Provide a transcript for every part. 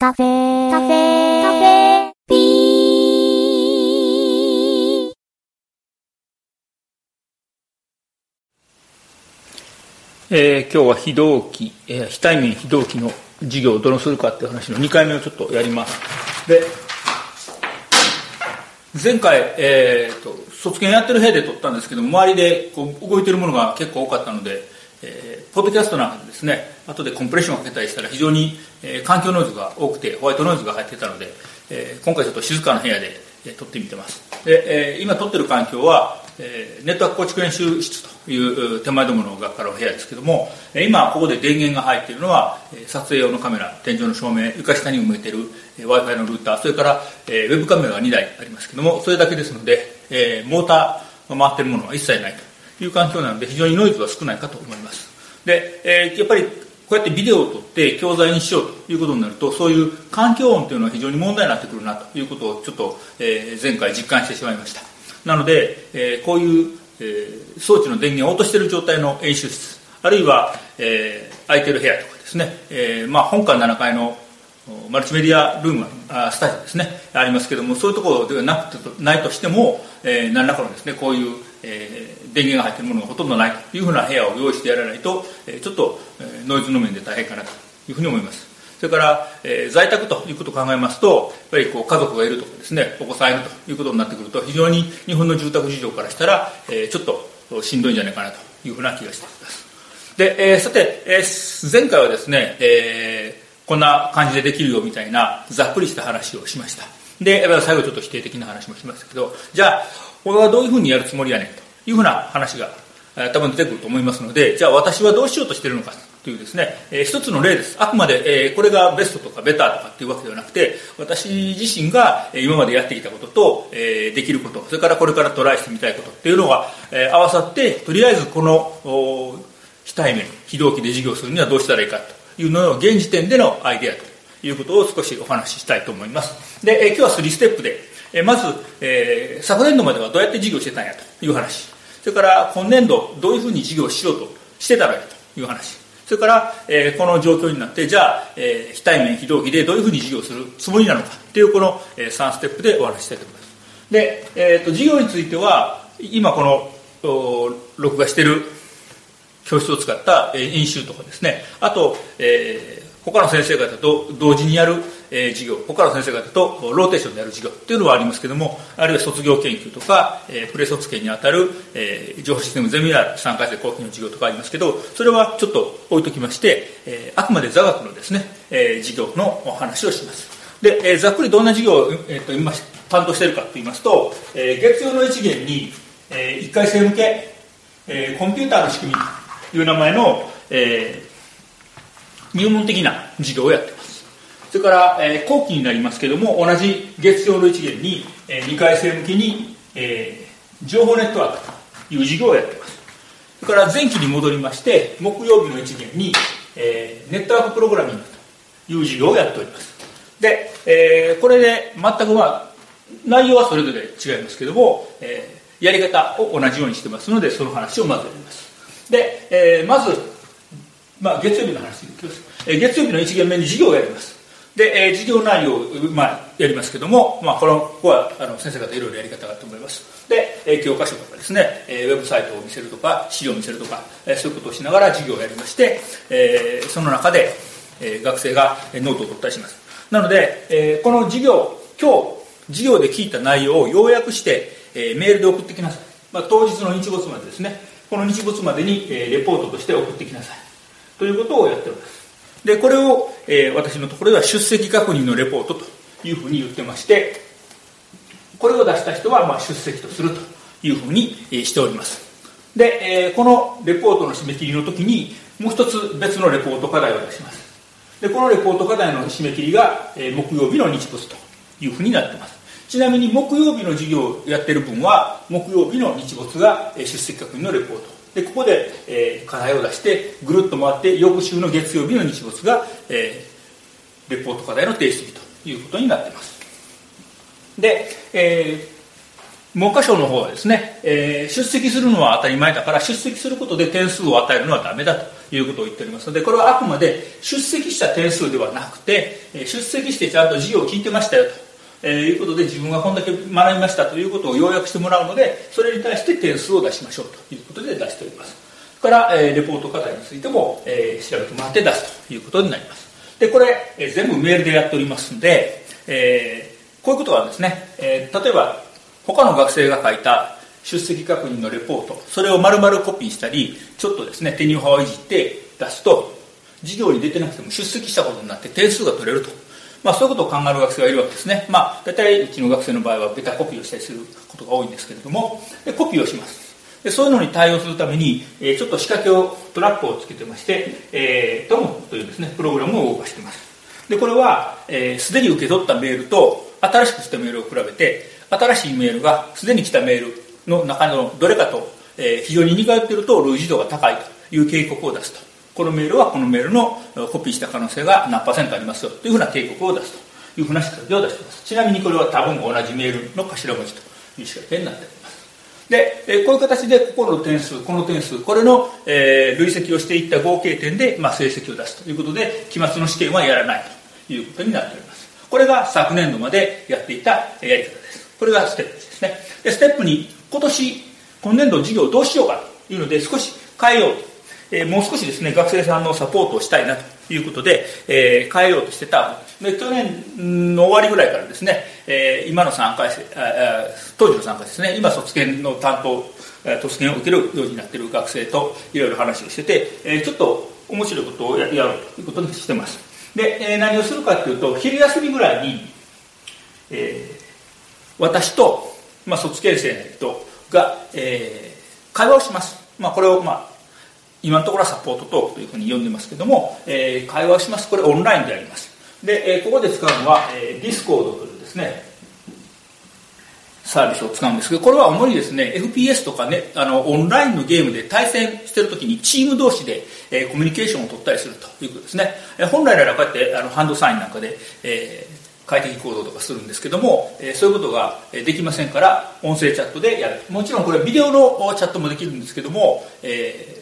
カフェカフェカフェピー。え今日は非同期、えー非対面非同期の授業をどうするかっていう話の2回目をちょっとやります。で、前回、えーと、卒検やってる部屋で撮ったんですけど、周りでこう動いてるものが結構多かったので、えーポッドキャストなんかでですね、後でコンプレッションをかけたりしたら非常に、えー環境ノイズが多くて、ホワイトノイズが入ってたので、えー今回ちょっと静かな部屋で、えー撮ってみてます。で、えー今撮ってる環境は、えーネットワーク構築演習室という手前どもの学科の部屋ですけども、今ここで電源が入っているのは、撮影用のカメラ、天井の照明、床下に埋めている、えー Wi-Fi のルーター、それから、えーウェブカメラが2台ありますけども、それだけですので、えーモーターが回ってるものは一切ないという環境なので、非常にノイズは少ないかと思います。で、えーやっぱりこうやってビデオを撮って教材にしようということになると、そういう環境音というのは非常に問題になってくるなということをちょっと、えー前回実感してしまいました。なので、えーこういう、えー装置の電源を落としている状態の演習室、あるいは、えー空いてる部屋とかですね、えーまあ、本館7階のマルチメディアルームあスタジオですねありますけどもそういうところではなくてないとしても、えー何らかのですねこういう、えー電源が入ってるものがほとんどないというふうな部屋を用意してやらないと、えちょっと、えノイズの面で大変かなというふうに思います。それから、えー在宅ということを考えますとやっぱりこう家族がいるとかですね。お子さんいるということになってくると非常に日本の住宅事情からしたら、えーちょっとしんどいんじゃないかなというふうな気がしています。で、えーさて、えー前回はですね、えーこんな感じでできるよみたいなざっくりした話をしました。で最後ちょっと否定的な話もしましたけどじゃあ俺はどういうふうにやるつもりやねんというふうな話が、えー多分出てくると思いますのでじゃあ私はどうしようとしてるのかというですね、えー一つの例です。あくまで、えーこれがベストとかベターとかっていうわけではなくて私自身が今までやってきたことと、えーできることそれからこれからトライしてみたいことっていうのが、えー合わさってとりあえずこの非対面非同期で授業するにはどうしたらいいかというのの現時点でのアイデアと。いうことを少しお話ししたいと思います。で、えー今日は3ステップで、えーまず、えー昨年度まではどうやって授業してたんやという話。それから今年度どういうふうに授業しようとしてたらいいという話。それから、えーこの状況になってじゃあ、えー非対面非同期でどういうふうに授業するつもりなのかというこの、え3ステップでお話ししたいと思います。で、えーと授業については今この録画してる教室を使った演習とかですね。あと、えー他の先生方と同時にやる、えー授業他の先生方とローテーションでやる授業っていうのはありますけどもあるいは卒業研究とか、えープレ卒研にあたる、えー情報システムゼミナール3回生後期の授業とかありますけどそれはちょっと置いときまして、えーあくまで座学のですね、えー授業のお話をします。で、えーざっくりどんな授業を、えーと今担当しているかと言いますと、えー月曜の一元に、え1回生向けえーコンピューターの仕組みという名前の、えー入門的な授業をやってます。それから、えー後期になりますけども同じ月曜の一元に、え2回生向けに、えー情報ネットワークという授業をやってます。それから前期に戻りまして木曜日の一元に、えーネットワークプログラミングという授業をやっております。で、えーこれで全くまあ内容はそれぞれ違いますけども、えーやり方を同じようにしてますのでその話をまずやります。で、えーまず、まあ、月曜日の話に行きます、えー月曜日の1限目に授業をやります。で、えー授業内容を、まあ、やりますけども、まあ、このここはあの先生方いろいろやり方があると思います。で、えー教科書とかですね、えーウェブサイトを見せるとか資料を見せるとか、えーそういうことをしながら授業をやりまして、えーその中で、えー学生がノートを取ったりします。なので、えーこの授業今日授業で聞いた内容を要約して、えーメールで送ってきなさい、まあ、当日の日没までですね。この日没までに、えーレポートとして送ってきなさい。ということをやっております。でこれを、えー私のところでは出席確認のレポートというふうに言ってましてこれを出した人はまあ出席とするというふうにえーしております。で、えーこのレポートの締め切りの時にもう一つ別のレポート課題を出します。でこのレポート課題の締め切りが、えー木曜日の日没というふうになってます。ちなみに木曜日の授業をやってる分は木曜日の日没が出席確認のレポート。でここで、えー課題を出してぐるっと回って翌週の月曜日の日没が、えーレポート課題の提出日ということになっています。で、えー文科省の方はですね、えー、出席するのは当たり前だから出席することで点数を与えるのはダメだということを言っておりますのでこれはあくまで出席した点数ではなくて出席してちゃんと授業を聞いてましたよと。えー、いうことで自分がこんだけ学びましたということを要約してもらうのでそれに対して点数を出しましょうということで出しております。から、えー、レポート課題についても、えー、調べてもらって出すということになります。でこれ、えー、全部メールでやっておりますので、えー、こういうことはですね、えー、例えば他の学生が書いた出席確認のレポートそれを丸々コピーしたりちょっとですね手に派をいじって出すと授業に出てなくても出席したことになって点数が取れると。まあ、そういうことを考える学生がいるわけですね、まあ、大体うちの学生の場合はベタコピーをしたりすることが多いんですけれども。でコピーをします。でそういうのに対応するために、えー、ちょっと仕掛けをトラップをつけてまして、えー、トムというですねプログラムを動かしています。でこれはすで、ー、に受け取ったメールと新しくしたメールを比べて新しいメールがすでに来たメールの中のどれかと、えー、非常に似通っていると類似度が高いという警告を出すと。このメールはこのメールのコピーした可能性が何パーセントありますよというふうな警告を出すというふうな仕掛けを出しています。ちなみにこれは多分同じメールの頭文字という仕掛けになっております。でこういう形でここの点数この点数これの、え、累積をしていった合計点で、ま、成績を出すということで期末の試験はやらないということになっております。これが昨年度までやっていたやり方です。これがステップですね。でステップに今年今年度授業をどうしようかというので少し変えようと。えー、もう少しですね学生さんのサポートをしたいなということで、えー、変えようとしてた。で去年の終わりぐらいからですね、えー、今の3回生あ当時の3回生ですね今卒検の担当卒検を受けるようになっている学生といろいろ話をしてて、えー、ちょっと面白いことをやろうということにしてます。で、えー、何をするかというと昼休みぐらいに、えー、私と、まあ、卒検生とが、えー、会話をします、まあ、これを、まあ、今のところはサポートトークというふうに呼んでますけども、えー、会話をします。これオンラインであります。で、えー、ここで使うのは、えー、ディスコードというですねサービスを使うんですけどこれは主にですね FPS とかねあのオンラインのゲームで対戦してる時にチーム同士で、えー、コミュニケーションを取ったりするということですね、えー、本来ならこうやってあのハンドサインなんかで、えー快適行動とかするんですけども、えー、そういうことができませんから音声チャットでやる。もちろんこれはビデオのチャットもできるんですけども、え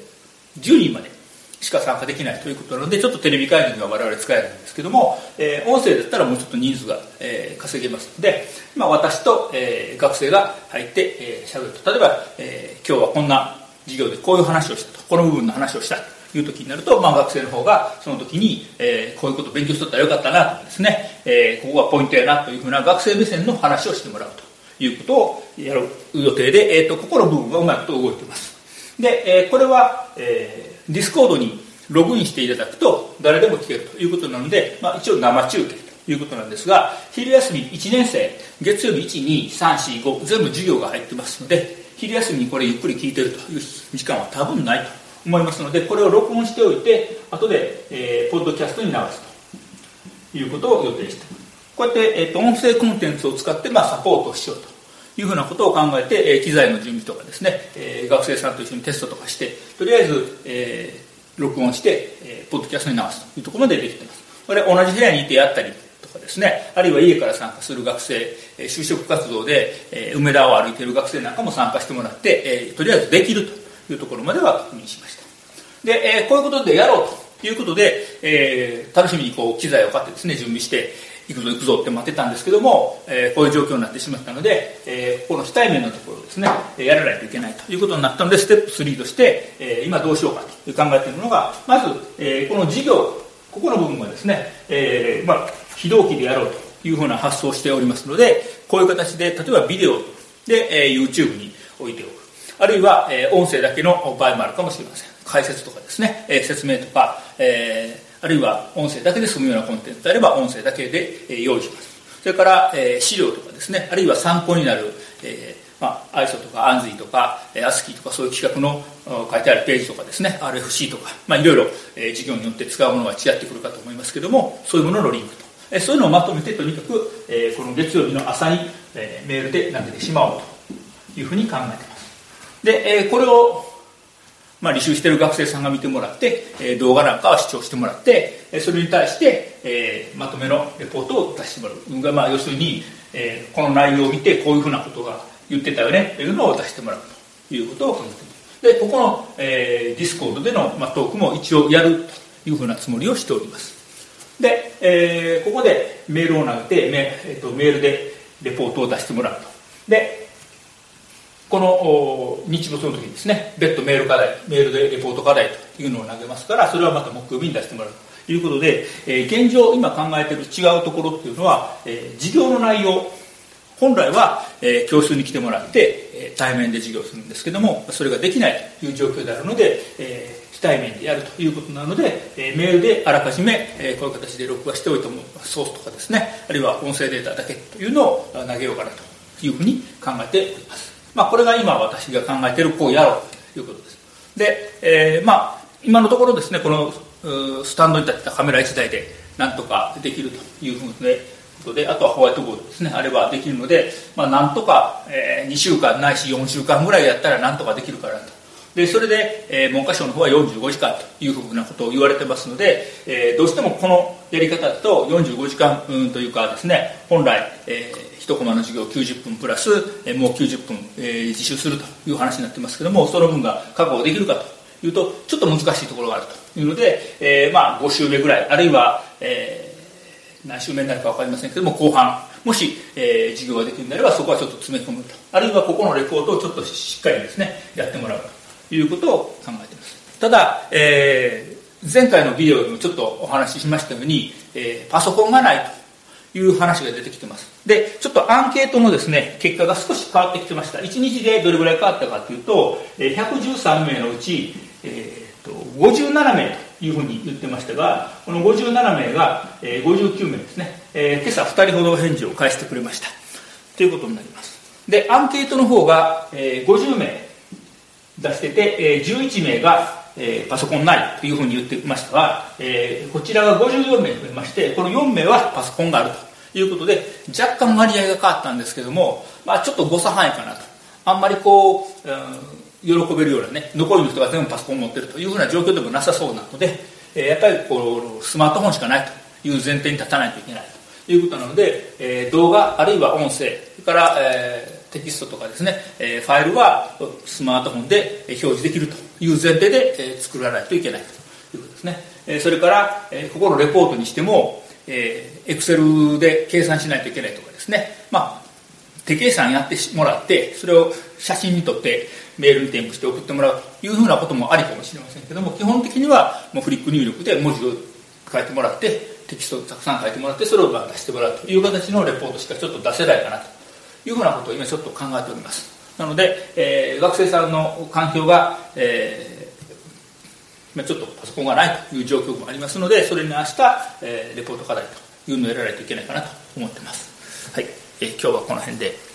10人までしか参加できないということなのでちょっとテレビ会議が我々使えるんですけども、えー、音声だったらもうちょっと人数が、えー、稼げますので、まあ、私と、えー、学生が入ってえー、ると。例えば、えー、今日はこんな授業でこういう話をしたとこの部分の話をしたという時になると、まあ、学生の方がその時に、えー、こういうことを勉強しとったらよかったなとかですね、えー、ここがポイントやなというふうな学生目線の話をしてもらうということをやる予定で、えーと、ここの部分がうまくと動いています。で、えー、これは、えー、ディスコードにログインしていただくと誰でも聞けるということなので、まあ、一応生中継ということなんですが昼休み1年生月曜日12345全部授業が入ってますので昼休みにこれゆっくり聞いてるという時間は多分ないと思いますのでこれを録音しておいて後で、えー、ポッドキャストに流すということを予定してこうやって、えーと、音声コンテンツを使って、まあ、サポートしようと。いうふうなことを考えて、え機材の準備とかですね、え学生さんと一緒にテストとかしてとりあえず、えー、録音して、えー、ポッドキャストに流すというところまでできています。これ同じ部屋にいてやったりとかですねあるいは家から参加する学生、え就職活動で、え梅田を歩いている学生なんかも参加してもらって、えとりあえずできるというところまでは確認しました。で、えこういうことでやろうということで、え楽しみにこう機材を買ってですね準備して行くぞ行くぞって待ってたんですけども、えー、こういう状況になってしまったので、えー、この非対面のところですね、やらないといけないということになったので、ステップ3として、えー、今どうしようかと考えているのが、まず、えー、この事業、ここの部分はですね、えーまあ、非同期でやろうというふうな発想をしておりますので、こういう形で、例えばビデオで、えー、YouTube に置いておく。あるいは、えー、音声だけの場合もあるかもしれません。解説とかですね、えー、説明とか、えー、あるいは音声だけで済むようなコンテンツであれば音声だけで用意します。それから、資料とかですね。あるいは参考になる、えまあ、ISO とか ANSI とか ASCII とかそういう企画の書いてあるページとかですね。RFC とか、まあ、いろいろ、え授業によって使うものが違ってくるかと思いますけどもそういうもののリンクと、そういうのをまとめてとにかく、えこの月曜日の朝に、えメールで投げてしまおうというふうに考えています。で、えこれをまあ、履修してる学生さんが見てもらって、えー、動画なんかは視聴してもらって、えそれに対して、えー、まとめのレポートを出してもらう、まあ、要するに、えー、この内容を見てこういうふうなことが言ってたよねというのを出してもらうということを考えてでここの、えー、ディスコードでの、まあ、トークも一応やるというふうなつもりをしております。で、えー、ここでメールを投げてメ,、えーと、メールでレポートを出してもらうと。でこの日没の時にですね別途メール課題メールでレポート課題というのを投げますからそれはまた木曜日に出してもらうということで、えー、現状今考えている違うところっていうのは、えー、授業の内容本来は、えー、教室に来てもらって、えー、対面で授業するんですけどもそれができないという状況であるので、えー、非対面でやるということなので、えー、メールであらかじめ、えー、こういう形で録画しておいてもソースとかですねあるいは音声データだけというのを投げようかなというふうに考えております、まあ、これが今私が考えているこうやろうということです。で、えー、まあ今のところですねこのスタンドに立ったカメラ1台でなんとかできるというふうでことであとはホワイトボードですねあればできるので、まあ、なんとか、えー、2週間ないし4週間ぐらいやったらなんとかできるかなと。でそれで、えー、文科省の方は45時間というふうなことを言われてますので、えー、どうしてもこのやり方だと45時間、うん、というかですね本来、えー、1コマの授業90分プラス、えー、もう90分、えー、自習するという話になってますけどもその分が確保できるかというとちょっと難しいところがあるというので、えーまあ、5週目ぐらいあるいは、えー、何週目になるか分かりませんけども後半もし、えー、授業ができるんであればそこはちょっと詰め込むと。あるいはここのレポートをちょっとしっかりですねやってもらうということを考えています。ただ、えー、前回のビデオでもちょっとお話ししましたように、えー、パソコンがないと。いう話が出てきてます。でちょっとアンケートのですね結果が少し変わってきてました。1日でどれぐらい変わったかというと113名のうち、えー、と57名というふうに言ってましたがこの57名が、えー、59名ですね、えー、今朝2人ほど返事を返してくれました。ということになります。でアンケートの方が、えー、50名出してて、えー、11名が、えー、パソコンないというふうに言ってましたが、えー、こちらが54名増えましてこの4名はパソコンがあるということで若干割合が変わったんですけども、まあ、ちょっと誤差範囲かなと。あんまりこう、うん、喜べるようなね残りの人が全部パソコン持ってるというふうな状況でもなさそうなので、えー、やっぱりこうスマートフォンしかないという前提に立たないといけないということなので、えー、動画あるいは音声それから、えーテキストとかですね、えファイルはスマートフォンで表示できるという前提で、え作らないといけないということですね、えそれから、えここのレポートにしても、えー、Excel で計算しないといけないとかですね、まあ、手計算やってもらってそれを写真に撮ってメールに添付して送ってもらうというふうなこともありかもしれませんけども基本的にはもうフリック入力で文字を書いてもらってテキストをたくさん書いてもらってそれを出してもらうという形のレポートしかちょっと出せないかなと。いうふうなことを今ちょっと考えております。なので、えー、学生さんの環境が、えー、ちょっとパソコンがないという状況もありますのでそれに合わせた、えー、レポート課題というのをやらないといけないかなと思ってます。はい、えー、今日はこの辺で。